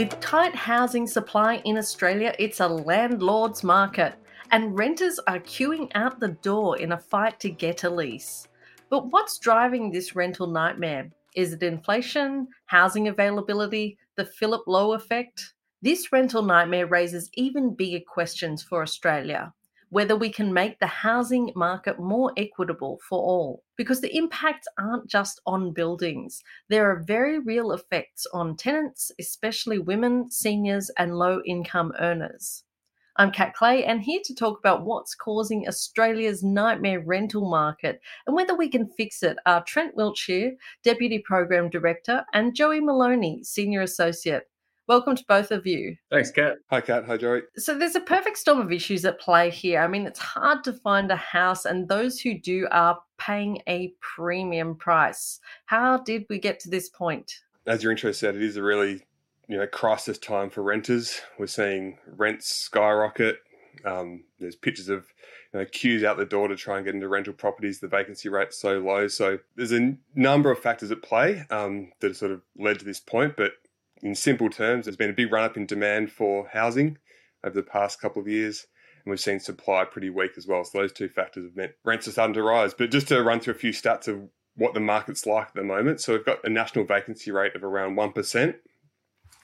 With tight housing supply in Australia, it's a landlord's market, and renters are queuing out the door in a fight to get a lease. But what's driving this rental nightmare? Is it inflation, housing availability, the Phillip Lowe effect? This rental nightmare raises even bigger questions for Australia whether we can make the housing market more equitable for all. Because the impacts aren't just on buildings, there are very real effects on tenants, especially women, seniors, and low income earners. I'm Kat Clay, and here to talk about what's causing Australia's nightmare rental market and whether we can fix it are Trent Wiltshire, Deputy Program Director, and Joey Moloney, Senior Associate. Welcome to both of you. Thanks, Kat. Hi, Kat. Hi, Joey. So there's a perfect storm of issues at play here. I mean, it's hard to find a house, and those who do are paying a premium price. How did we get to this point? As your intro said, it is a really you know crisis time for renters. We're seeing rents skyrocket. Um, there's pictures of you know, queues out the door to try and get into rental properties. The vacancy rate's so low. So there's a number of factors at play um, that have sort of led to this point. But in simple terms, there's been a big run up in demand for housing over the past couple of years, and we've seen supply pretty weak as well. So those two factors have meant rents are starting to rise. But just to run through a few stats of what the market's like at the moment. So we've got a national vacancy rate of around 1%,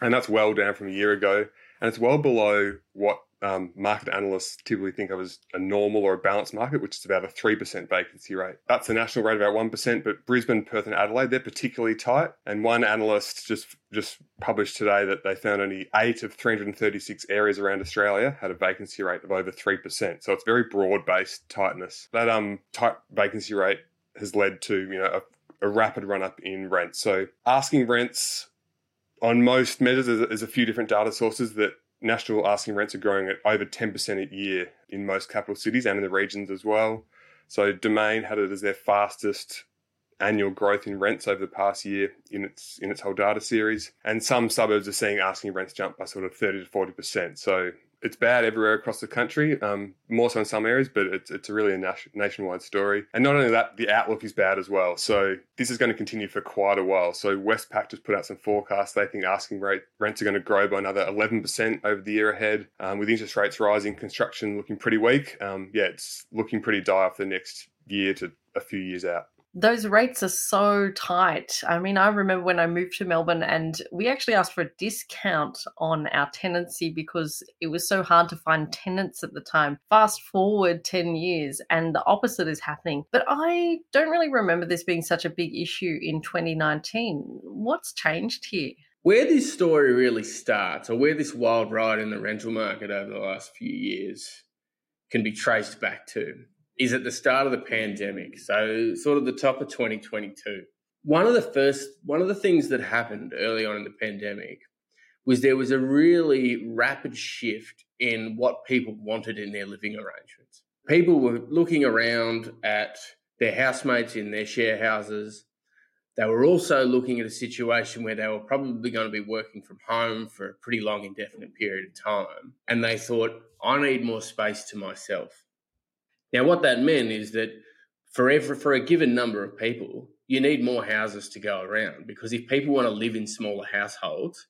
and that's well down from a year ago. And it's well below what um, market analysts typically think of as a normal or a balanced market, which is about a 3% vacancy rate. That's the national rate, about 1%, but Brisbane, Perth, and Adelaide, they're particularly tight. And one analyst just, just published today that they found only eight of 336 areas around Australia had a vacancy rate of over 3%. So it's very broad based tightness. That um, tight vacancy rate has led to you know a, a rapid run up in rents. So asking rents on most measures, there's a, few different data sources that national asking rents are growing at over 10% a year in most capital cities and in the regions as well. So Domain had it as their fastest annual growth in rents over the past year in its in its whole data series. And some suburbs are seeing asking rents jump by sort of 30 to 40%. So it's bad everywhere across the country, um, more so in some areas, but it's, it's really a nationwide story. And not only that, the outlook is bad as well. So this is going to continue for quite a while. So Westpac just put out some forecasts. They think asking rate rents are going to grow by another 11% over the year ahead. Um, with interest rates rising, construction looking pretty weak. Um, yeah, it's looking pretty dire for the next year to a few years out those rates are so tight. I mean, I remember when I moved to Melbourne and we actually asked for a discount on our tenancy because it was so hard to find tenants at the time. Fast forward 10 years and the opposite is happening. But I don't really remember this being such a big issue in 2019. What's changed here? Where this story really starts, or where this wild ride in the rental market over the last few years can be traced back to, is at the start of the pandemic, so sort of the top of 2022. One of the first, one of the things that happened early on in the pandemic was there was a really rapid shift in what people wanted in their living arrangements. People were looking around at their housemates in their share houses. They were also looking at a situation where they were probably going to be working from home for a pretty long, indefinite period of time. And they thought, I need more space to myself. Now, what that meant is that for every, for a given number of people, you need more houses to go around because if people want to live in smaller households,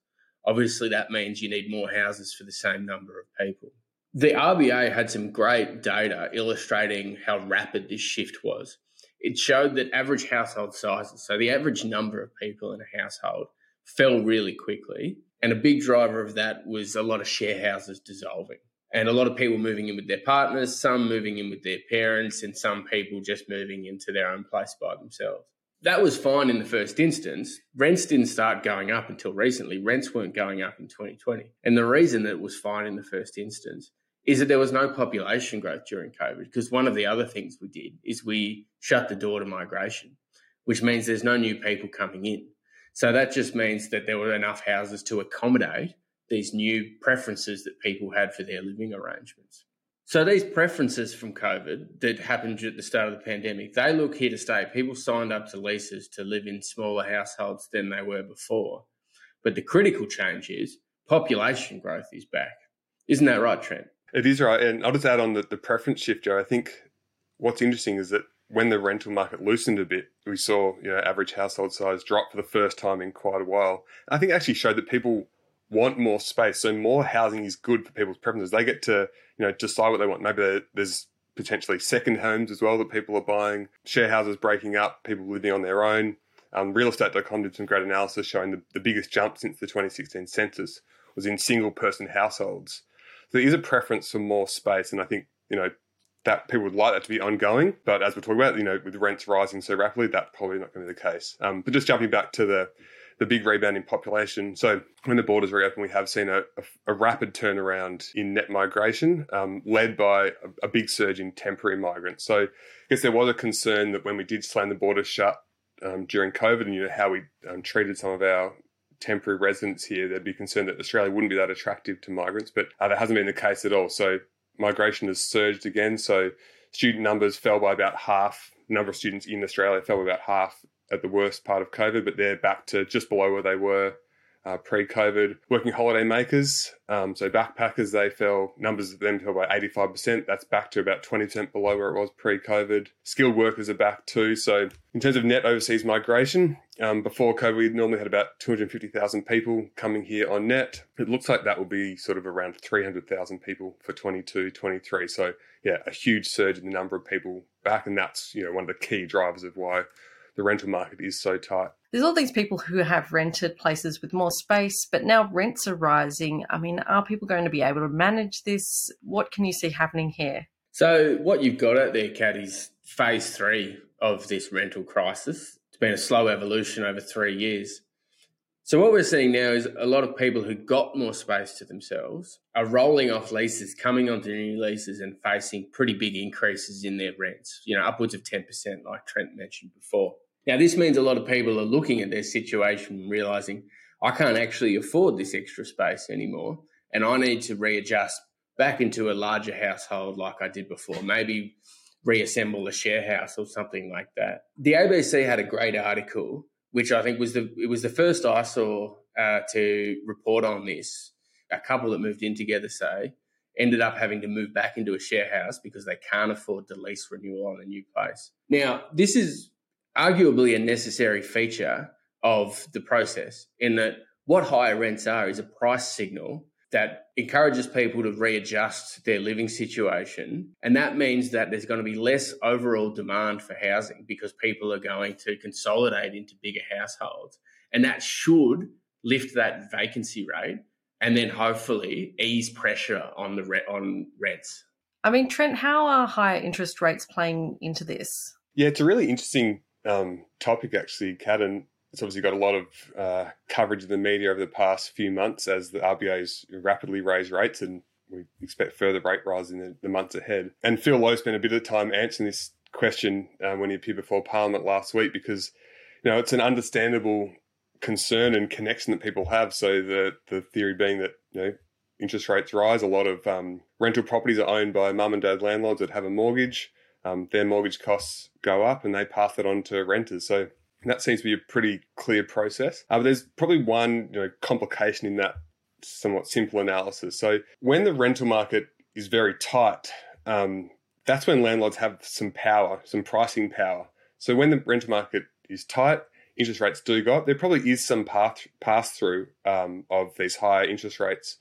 obviously that means you need more houses for the same number of people. The RBA had some great data illustrating how rapid this shift was. It showed that average household sizes, so the average number of people in a household, fell really quickly. And a big driver of that was a lot of share houses dissolving and a lot of people moving in with their partners, some moving in with their parents, and some people just moving into their own place by themselves. That was fine in the first instance. Rents didn't start going up until recently. Rents weren't going up in 2020. And the reason that it was fine in the first instance is that there was no population growth during COVID. Because one of the other things we did is we shut the door to migration, which means there's no new people coming in. So that just means that there were enough houses to accommodate these new preferences that people had for their living arrangements. So these preferences from COVID that happened at the start of the pandemic, they look here to stay. People signed up to leases to live in smaller households than they were before. But the critical change is population growth is back. Isn't that right, Trent? It is right. And I'll just add on the, the preference shift, Joe. I think what's interesting is that when the rental market loosened a bit, we saw you know average household size drop for the first time in quite a while. I think it actually showed that people want more space. So more housing is good for people's preferences. They get to you know decide what they want. Maybe there's potentially second homes as well that people are buying, share houses breaking up, people living on their own. Um, realestate.com did some great analysis showing the, the biggest jump since the 2016 census was in single person households. So there is a preference for more space, and I think you know that people would like that to be ongoing. But as we're talking about, you know, with rents rising so rapidly, that's probably not going to be the case. Um, but just jumping back to the the big rebound in population. So when the borders reopen, we have seen a, a, a rapid turnaround in net migration, um, led by a, a, big surge in temporary migrants. So I guess there was a concern that when we did slam the borders shut um, during COVID, and you know how we um, treated some of our temporary residents here, they'd be concerned that Australia wouldn't be that attractive to migrants, but uh, that hasn't been the case at all. So migration has surged again. So student numbers fell by about half. Number of students in Australia fell by about half at the worst part of COVID, but they're back to just below where they were uh, pre-COVID. Working holiday makers, um, so backpackers, they fell. Numbers of them fell by 85%. That's back to about 20% below where it was pre-COVID. Skilled workers are back too. So in terms of net overseas migration, um, before COVID, we normally had about 250,000 people coming here on net. It looks like that will be sort of around 300,000 people for 22, 23. So yeah, a huge surge in the number of people back, and that's you know one of the key drivers of why the rental market is so tight. There's all these people who have rented places with more space, but now rents are rising. I mean, are people going to be able to manage this? What can you see happening here? So, what you've got out there, Kat, is phase three of this rental crisis. It's been a slow evolution over three years. So, what we're seeing now is a lot of people who got more space to themselves are rolling off leases, coming onto new leases, and facing pretty big increases in their rents, you know, upwards of 10%, like Trent mentioned before. Now, this means a lot of people are looking at their situation and realizing I can't actually afford this extra space anymore. And I need to readjust back into a larger household like I did before, maybe reassemble a share house or something like that. The ABC had a great article, which I think was the it was the first I saw uh, to report on this. A couple that moved in together, say, ended up having to move back into a share house because they can't afford the lease renewal on a new place. Now, this is arguably a necessary feature of the process in that what higher rents are is a price signal that encourages people to readjust their living situation. And that means that there's going to be less overall demand for housing because people are going to consolidate into bigger households. And that should lift that vacancy rate and then hopefully ease pressure on the re- on rents. I mean, Trent, how are higher interest rates playing into this? Yeah, it's a really interesting um, topic, actually, and it's obviously got a lot of uh, coverage in the media over the past few months as the RBA's rapidly raised rates, and we expect further rate rises in the, the, months ahead. And Phil Lowe spent a bit of time answering this question um, when he appeared before Parliament last week because you know it's an understandable concern and connection that people have. So the the theory being that you know interest rates rise, a lot of um, rental properties are owned by mum and dad landlords that have a mortgage um, their mortgage costs go up and they pass it on to renters. So that seems to be a pretty clear process. Uh, but there's probably one you know, complication in that somewhat simple analysis. So when the rental market is very tight, um, that's when landlords have some power, some pricing power. So when the rental market is tight, interest rates do go up. There probably is some path, pass through um, of these higher interest rates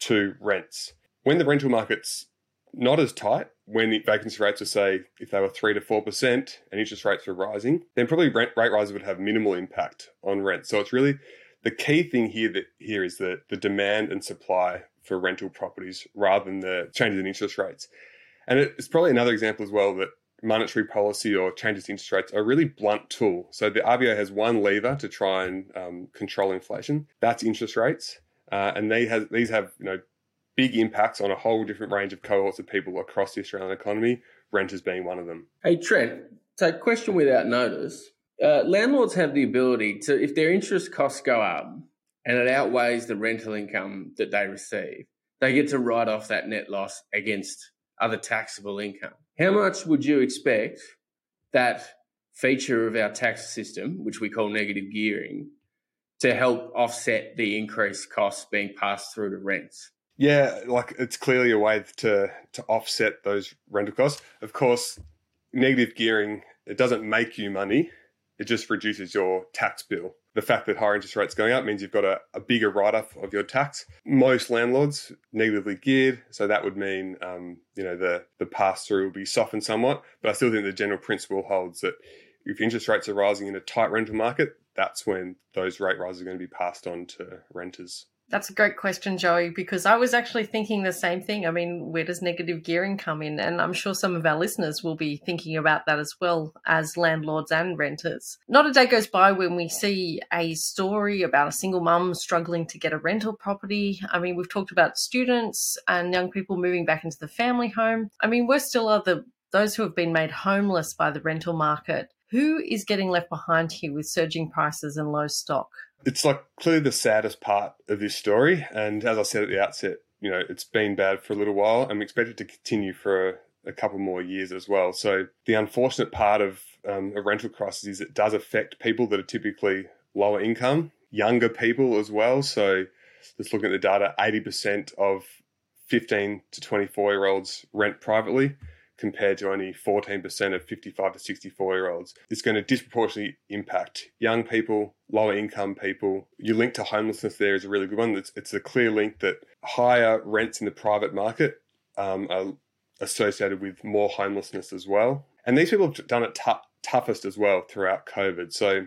to rents. When the rental market's not as tight when vacancy rates were, say if they were three to four percent and interest rates were rising, then probably rent rate rises would have minimal impact on rent. So it's really the key thing here that here is the the demand and supply for rental properties rather than the changes in interest rates. And it's probably another example as well that monetary policy or changes in interest rates are a really blunt tool. So the RBA has one lever to try and um, control inflation. That's interest rates, uh, and they has these have you know big impacts on a whole different range of cohorts of people across the Australian economy, renters being one of them. Hey, Trent, so question without notice. Uh, landlords have the ability to, if their interest costs go up and it outweighs the rental income that they receive, they get to write off that net loss against other taxable income. How much would you expect that feature of our tax system, which we call negative gearing, to help offset the increased costs being passed through to rents? Yeah, like it's clearly a way to to offset those rental costs. Of course, negative gearing it doesn't make you money; it just reduces your tax bill. the fact that higher interest rates going up means you've got a, a bigger write off of your tax. Most landlords negatively geared, so that would mean um, you know the the pass through will be softened somewhat. But I still think the general principle holds that if interest rates are rising in a tight rental market, that's when those rate rises are going to be passed on to renters. That's a great question, Joey, because I was actually thinking the same thing. I mean, where does negative gearing come in? And I'm sure some of our listeners will be thinking about that as well as landlords and renters. Not a day goes by when we see a story about a single mum struggling to get a rental property. I mean, we've talked about students and young people moving back into the family home. I mean, we're still are the those who have been made homeless by the rental market. Who is getting left behind here with surging prices and low stock? It's like clearly the saddest part of this story. And as I said at the outset, you know, it's been bad for a little while and we expect it to continue for a, a couple more years as well. So the unfortunate part of um, a rental crisis is it does affect people that are typically lower income, younger people as well. So just looking at the data, 80% of 15 to 24 year olds rent privately compared to only 14% of 55 to 64 year olds. It's going to disproportionately impact young people, lower income people. Your link to homelessness there is a really good one. It's, it's a clear link that higher rents in the private market um, are associated with more homelessness as well. And these people have done it t- toughest as well throughout COVID. So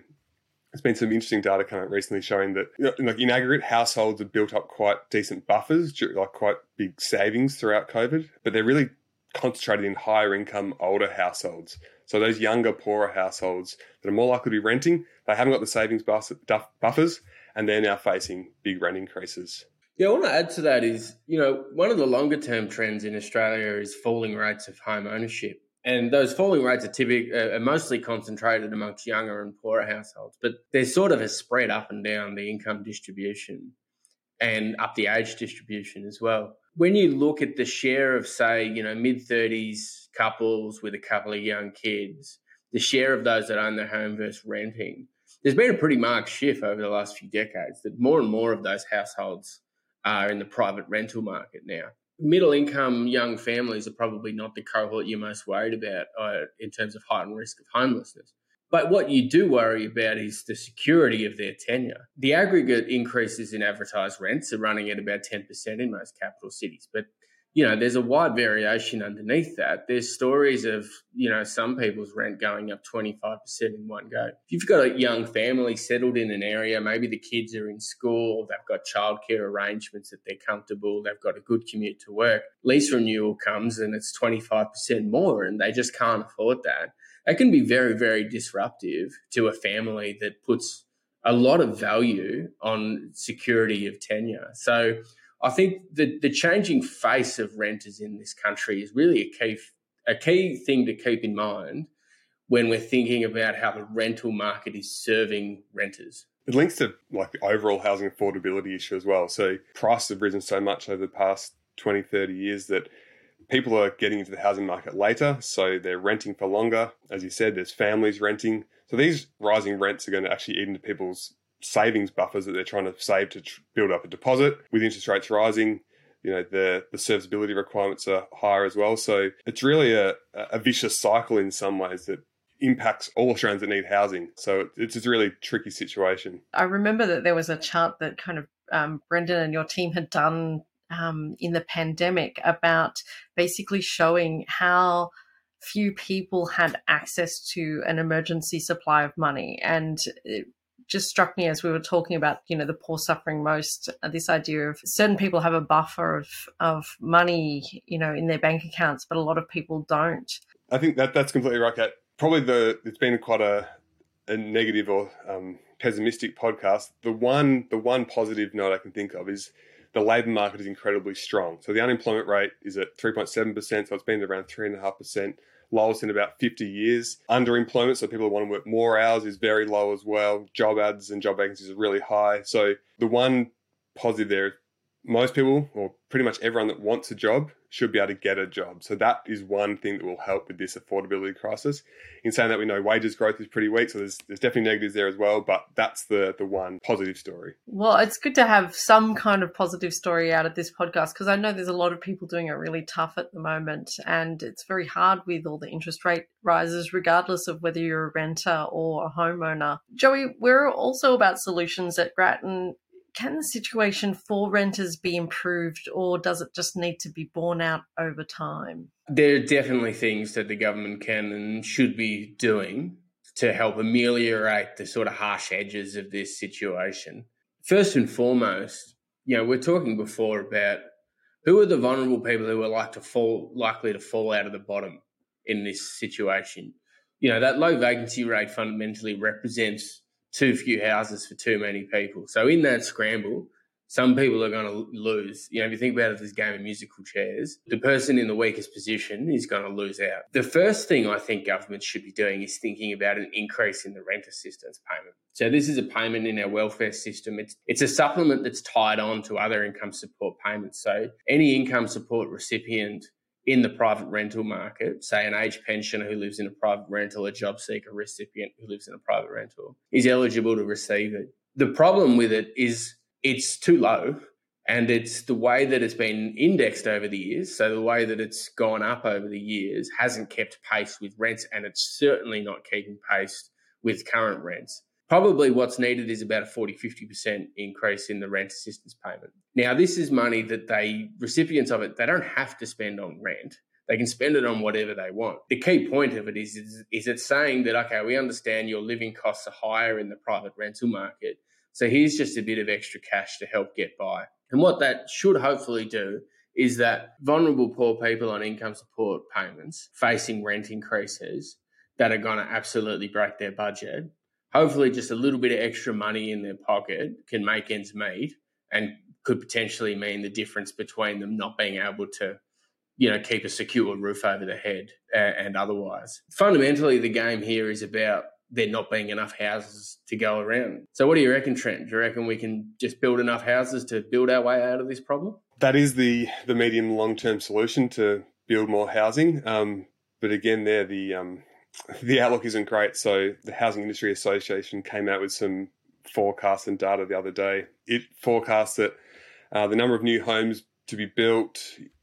there's been some interesting data coming out recently showing that, you know, like in aggregate, households have built up quite decent buffers, like quite big savings throughout COVID, but they're really concentrated in higher income, older households. So those younger, poorer households that are more likely to be renting, they haven't got the savings buffers, and they're now facing big rent increases. Yeah, I want to add to that is, you know, one of the longer term trends in Australia is falling rates of home ownership. And those falling rates are typically uh, are mostly concentrated amongst younger and poorer households, but there's sort of a spread up and down the income distribution and up the age distribution as well when you look at the share of, say, you know, mid 30s couples with a couple of young kids, the share of those that own their home versus renting, there's been a pretty marked shift over the last few decades that more and more of those households are in the private rental market now. Middle income young families are probably not the cohort you're most worried about uh, in terms of heightened risk of homelessness. But what you do worry about is the security of their tenure. The aggregate increases in advertised rents are running at about 10% in most capital cities. But, you know, there's a wide variation underneath that. There's stories of, you know, some people's rent going up 25% in one go. If you've got a young family settled in an area, maybe the kids are in school, they've got childcare arrangements that they're comfortable, they've got a good commute to work, lease renewal comes and it's 25% more and they just can't afford that that can be very, very disruptive to a family that puts a lot of value on security of tenure. So I think the, the changing face of renters in this country is really a key, a key thing to keep in mind when we're thinking about how the rental market is serving renters. It links to like the overall housing affordability issue as well. So prices have risen so much over the past 20, 30 years that people are getting into the housing market later, so they're renting for longer. As you said, there's families renting. So these rising rents are going to actually eat into people's savings buffers that they're trying to save to tr- build up a deposit. With interest rates rising, you know the the serviceability requirements are higher as well. So it's really a, a vicious cycle in some ways that impacts all Australians that need housing. So it's a really tricky situation. I remember that there was a chart that kind of um, Brendan and your team had done um, in the pandemic about basically showing how few people had access to an emergency supply of money. And it just struck me as we were talking about, you know, the poor suffering most, uh, this idea of certain people have a buffer of, of money, you know, in their bank accounts, but a lot of people don't. I think that that's completely right, Kat. Probably the, it's been quite a, a negative or um, pessimistic podcast. The one, the one positive note I can think of is the labour market is incredibly strong. So the unemployment rate is at 3.7%, so it's been around 3.5%, lowest in about 50 years. Underemployment, so people who want to work more hours, is very low as well. Job ads and job vacancies are really high. So the one positive there, most people, or pretty much everyone that wants a job, should be able to get a job. So that is one thing that will help with this affordability crisis. In saying that, we know wages growth is pretty weak, so there's, there's definitely negatives there as well, but that's the, the one positive story. Well, it's good to have some kind of positive story out of this podcast because I know there's a lot of people doing it really tough at the moment, and it's very hard with all the interest rate rises, regardless of whether you're a renter or a homeowner. Joey, we're also about solutions at Grattan can the situation for renters be improved or does it just need to be borne out over time? There are definitely things that the government can and should be doing to help ameliorate the sort of harsh edges of this situation. First and foremost, you know, we're talking before about who are the vulnerable people who are like to fall likely to fall out of the bottom in this situation. You know, that low vacancy rate fundamentally represents too few houses for too many people. So in that scramble, some people are going to lose. You know, if you think about it, this game of musical chairs, the person in the weakest position is going to lose out. The first thing I think governments should be doing is thinking about an increase in the rent assistance payment. So this is a payment in our welfare system. It's it's a supplement that's tied on to other income support payments. So any income support recipient in the private rental market, say an aged pensioner who lives in a private rental, a job seeker recipient who lives in a private rental, is eligible to receive it. The problem with it is it's too low and it's the way that it's been indexed over the years. So the way that it's gone up over the years hasn't kept pace with rents and it's certainly not keeping pace with current rents. Probably what's needed is about a 40, 50% increase in the rent assistance payment. Now, this is money that they, recipients of it, they don't have to spend on rent. They can spend it on whatever they want. The key point of it is, is, is it's saying that, okay, we understand your living costs are higher in the private rental market. So here's just a bit of extra cash to help get by. And what that should hopefully do is that vulnerable poor people on income support payments facing rent increases that are going to absolutely break their budget hopefully just a little bit of extra money in their pocket can make ends meet and could potentially mean the difference between them not being able to you know keep a secure roof over their head and otherwise. Fundamentally the game here is about there not being enough houses to go around. So what do you reckon trent? Do you reckon we can just build enough houses to build our way out of this problem? That is the the medium long term solution to build more housing. Um, but again there the um, the outlook isn't great. So the Housing Industry Association came out with some forecasts and data the other day. It forecasts that uh, the number of new homes to be built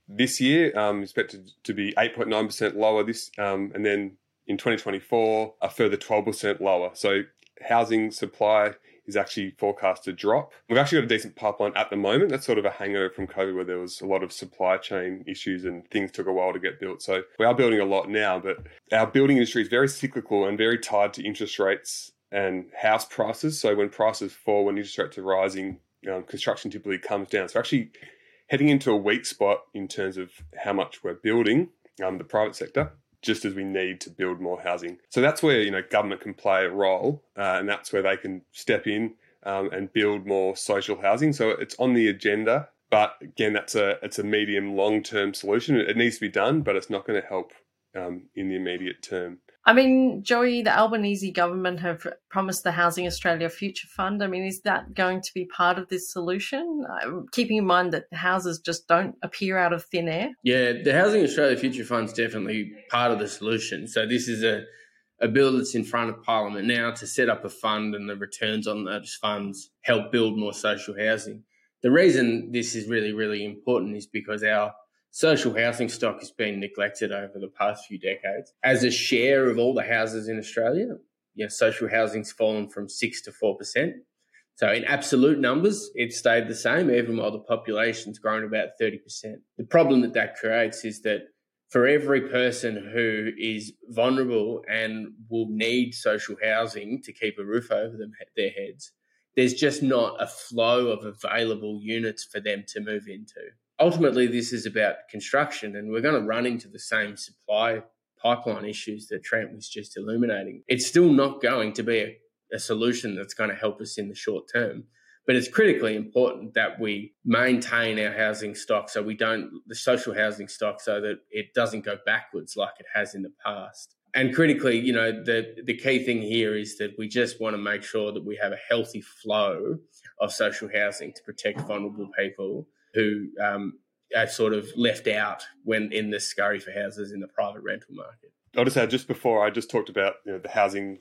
this year um, expected to be 8.9% lower this, um, and then in 2024 a further 12% lower. So housing supply is actually forecast to drop. We've actually got a decent pipeline at the moment. That's sort of a hangover from COVID where there was a lot of supply chain issues and things took a while to get built. So we are building a lot now, but our building industry is very cyclical and very tied to interest rates and house prices. So when prices fall, when interest rates are rising, um, construction typically comes down. So actually heading into a weak spot in terms of how much we're building, um, the private sector just as we need to build more housing. So that's where you know government can play a role, uh, and that's where they can step in um, and build more social housing. So it's on the agenda, but again, that's a it's a medium long term solution. It needs to be done, but it's not going to help um, in the immediate term. I mean, Joey, the Albanese government have promised the Housing Australia Future Fund. I mean, is that going to be part of this solution? Keeping in mind that houses just don't appear out of thin air. Yeah, the Housing Australia Future Fund is definitely part of the solution. So this is a a bill that's in front of Parliament now to set up a fund and the returns on those funds help build more social housing. The reason this is really, really important is because our social housing stock has been neglected over the past few decades. As a share of all the houses in Australia, you know, social housing's fallen from 6 to 4%. So in absolute numbers, it's stayed the same, even while the population's grown about 30%. The problem that that creates is that for every person who is vulnerable and will need social housing to keep a roof over them, their heads, there's just not a flow of available units for them to move into ultimately this is about construction and we're going to run into the same supply pipeline issues that Trent was just illuminating. It's still not going to be a, a, solution that's going to help us in the short term. But it's critically important that we maintain our housing stock so we don't, the social housing stock, so that it doesn't go backwards like it has in the past. And critically, you know, the, the key thing here is that we just want to make sure that we have a healthy flow of social housing to protect vulnerable people who um, are sort of left out when in the scurry for houses in the private rental market. I'll just add, just before I just talked about you know, the housing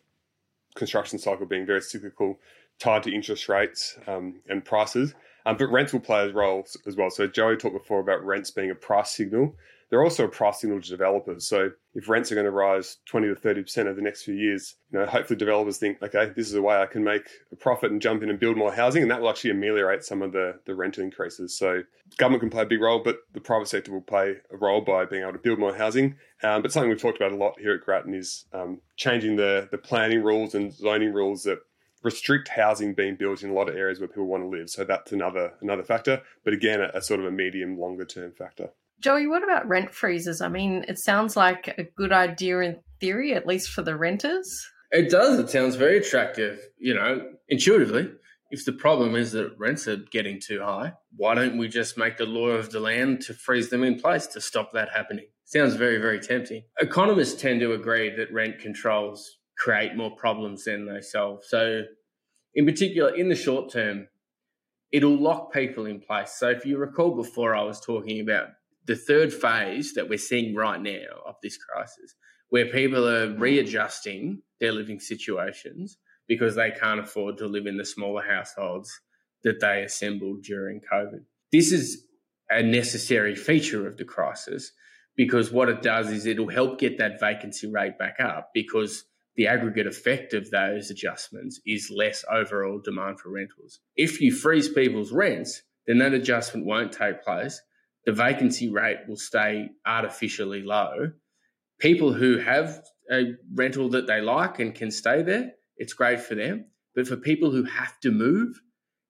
construction cycle being very cyclical, tied to interest rates um, and prices. Um, but rents will play a role as well. So Joey talked before about rents being a price signal. They're also a price signal to developers. So if rents are going to rise 20 to 30% over the next few years, you know, hopefully developers think, okay, this is a way I can make a profit and jump in and build more housing. And that will actually ameliorate some of the, the rental increases. So government can play a big role, but the private sector will play a role by being able to build more housing. Um, but something we've talked about a lot here at Grattan is um, changing the, the planning rules and zoning rules that restrict housing being built in a lot of areas where people want to live. So that's another another factor. But again, a, a sort of a medium longer term factor. Joey, what about rent freezes? I mean, it sounds like a good idea in theory, at least for the renters. It does. It sounds very attractive, you know, intuitively. If the problem is that rents are getting too high, why don't we just make the law of the land to freeze them in place to stop that happening? Sounds very, very tempting. Economists tend to agree that rent controls create more problems than they solve. So, in particular, in the short term, it'll lock people in place. So, if you recall before, I was talking about the third phase that we're seeing right now of this crisis, where people are readjusting their living situations because they can't afford to live in the smaller households that they assembled during COVID. This is a necessary feature of the crisis because what it does is it'll help get that vacancy rate back up because the aggregate effect of those adjustments is less overall demand for rentals. If you freeze people's rents, then that adjustment won't take place the vacancy rate will stay artificially low. People who have a rental that they like and can stay there, it's great for them. But for people who have to move,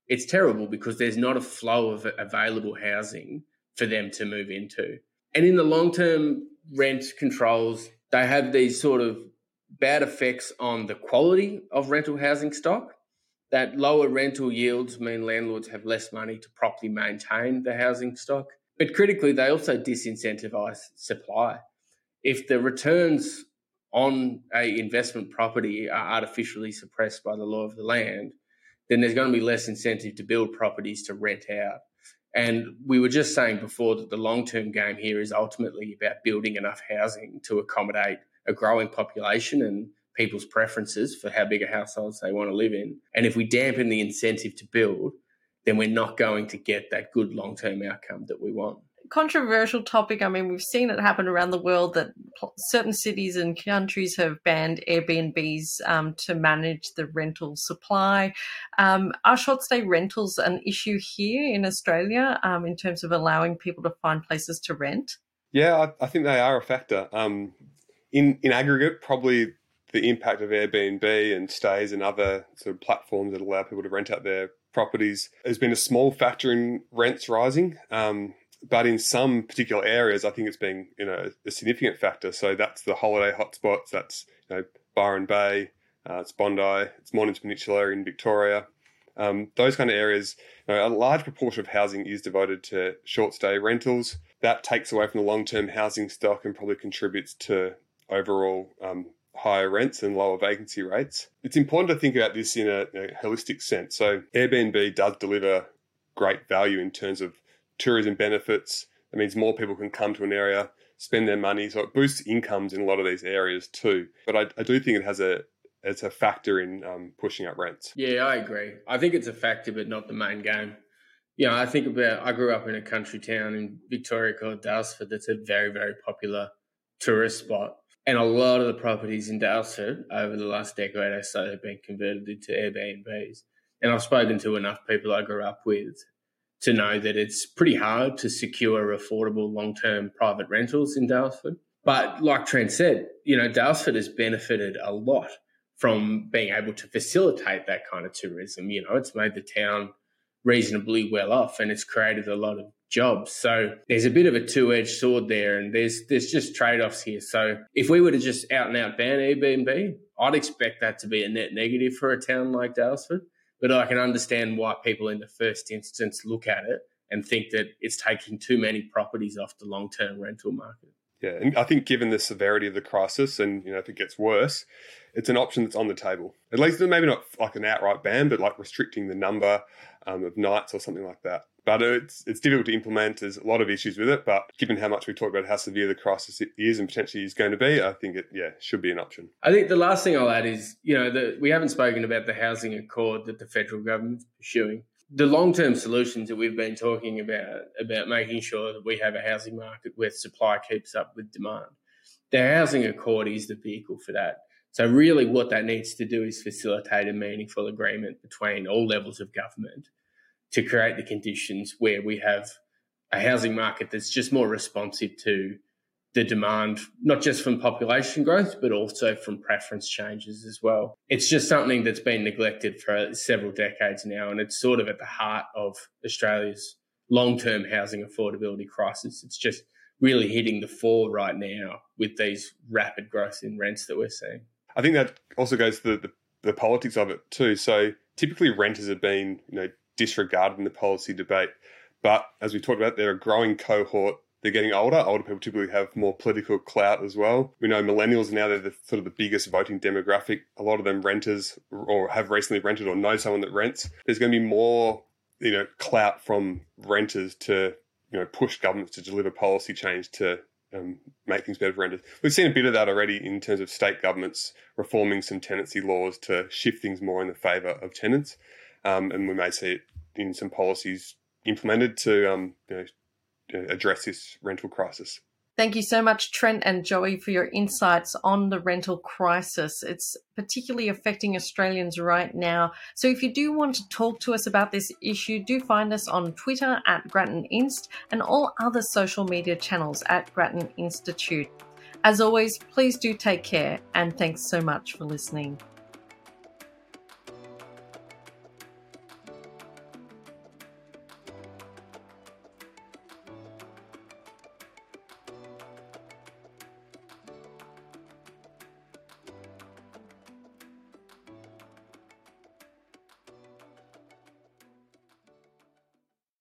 it's terrible because there's not a flow of available housing for them to move into. And in the long term rent controls, they have these sort of bad effects on the quality of rental housing stock. That lower rental yields mean landlords have less money to properly maintain the housing stock. But critically, they also disincentivize supply. If the returns on a investment property are artificially suppressed by the law of the land, then there's going to be less incentive to build properties to rent out. And we were just saying before that the long term game here is ultimately about building enough housing to accommodate a growing population and people's preferences for how big a households they want to live in. And if we dampen the incentive to build, then we're not going to get that good long term outcome that we want. Controversial topic. I mean, we've seen it happen around the world that certain cities and countries have banned Airbnbs um, to manage the rental supply. Um, are short stay rentals an issue here in Australia um, in terms of allowing people to find places to rent? Yeah, I, I think they are a factor. Um, in in aggregate, probably the impact of Airbnb and stays and other sort of platforms that allow people to rent out their properties has been a small factor in rents rising. Um, but in some particular areas, I think it's been you know a significant factor. So that's the holiday hotspots. That's you know Byron Bay, uh, it's Bondi, it's Mornington Peninsula in Victoria. Um, those kind of areas, you know, a large proportion of housing is devoted to short stay rentals. That takes away from the long term housing stock and probably contributes to overall um, higher rents and lower vacancy rates. It's important to think about this in a, a, holistic sense. So, Airbnb does deliver great value in terms of tourism benefits. That means more people can come to an area, spend their money. So, it boosts incomes in a lot of these areas too. But I, I do think it has a it's a factor in um, pushing up rents. Yeah, I agree. I think it's a factor, but not the main game. You know, I think about I grew up in a country town in Victoria called Daylesford that's a very, very popular tourist spot. And a lot of the properties in Daylesford over the last decade or so have been converted into Airbnbs. And I've spoken to enough people I grew up with to know that it's pretty hard to secure affordable long term private rentals in Daylesford. But like Trent said, you know, Daylesford has benefited a lot from being able to facilitate that kind of tourism. You know, it's made the town reasonably well off and it's created a lot of jobs. So there's a bit of a two-edged sword there, and there's there's just trade-offs here. So if we were to just out and out ban Airbnb, I'd expect that to be a net negative for a town like Daylesford. But I can understand why people in the first instance look at it and think that it's taking too many properties off the long-term rental market. Yeah, and I think given the severity of the crisis, and you know if it gets worse, it's an option that's on the table. At least maybe not like an outright ban, but like restricting the number um, of nights or something like that. but it's it's difficult to implement. There's a lot of issues with it, but given how much we talk about how severe the crisis is and potentially is going to be, I think it yeah should be an option. I think the last thing I'll add is you know that we haven't spoken about the housing accord that the federal government's pursuing. The long term solutions that we've been talking about about making sure that we have a housing market where supply keeps up with demand. The housing accord is the vehicle for that. So really, what that needs to do is facilitate a meaningful agreement between all levels of government to create the conditions where we have a housing market that's just more responsive to the demand, not just from population growth, but also from preference changes as well. It's just something that's been neglected for several decades now, and it's sort of at the heart of Australia's long term housing affordability crisis. It's just really hitting the fore right now with these rapid growth in rents that we're seeing. I think that also goes to the, the, the politics of it too. So typically renters have been, you know, disregarded in the policy debate. But as we talked about, they're a growing cohort. They're getting older. Older people typically have more political clout as well. We know millennials now, they're the, sort of the biggest voting demographic. A lot of them renters or have recently rented or know someone that rents. There's going to be more, you know, clout from renters to, you know, push governments to deliver policy change to um, make things better for renters. We've seen a bit of that already in terms of state governments reforming some tenancy laws to shift things more in the favour of tenants. Um, and we may see it in some policies implemented to um, you know, Uh, address this rental crisis. Thank you so much, Trent and Joey, for your insights on the rental crisis. It's particularly affecting Australians right now. So, if you do want to talk to us about this issue, do find us on Twitter at Grattan Inst and all other social media channels at Grattan Institute. As always, please do take care and thanks so much for listening.